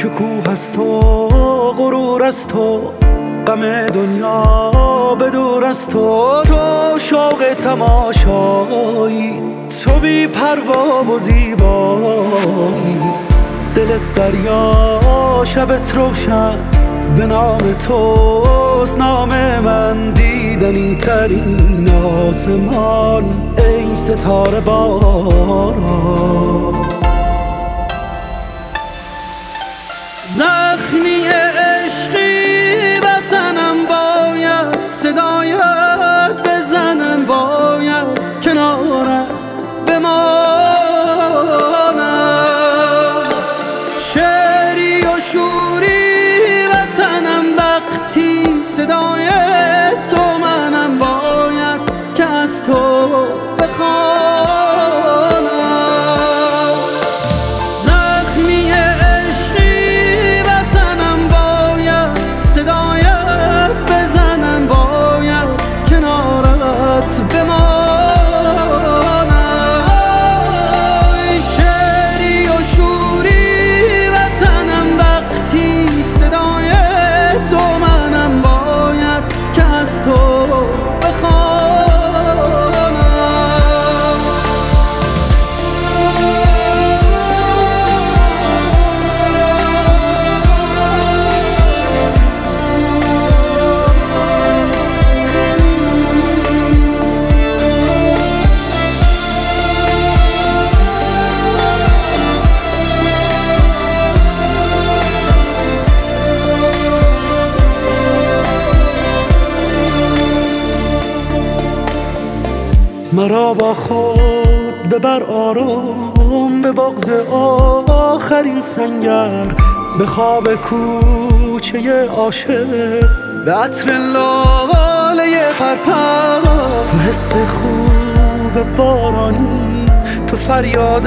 شکوه است و غرور است تو غم دنیا به دور از تو. تو شوق تماشایی تو بی پروا و زیبایی. دلت دریا شبت روشن به نام توست نام من دیدنی ترین آسمان. ای ستاره باران. زخمی عشقی وطنم باید صدایت بزنن باید کنارت بمانم. شعری و شوری وطنم وقتی صدای مرا با خود ببر آرام به بغز آخرین سنگر به خواب کوچه عاشق به عطر لاله پرپر. تو حس خوب بارانی تو فریاد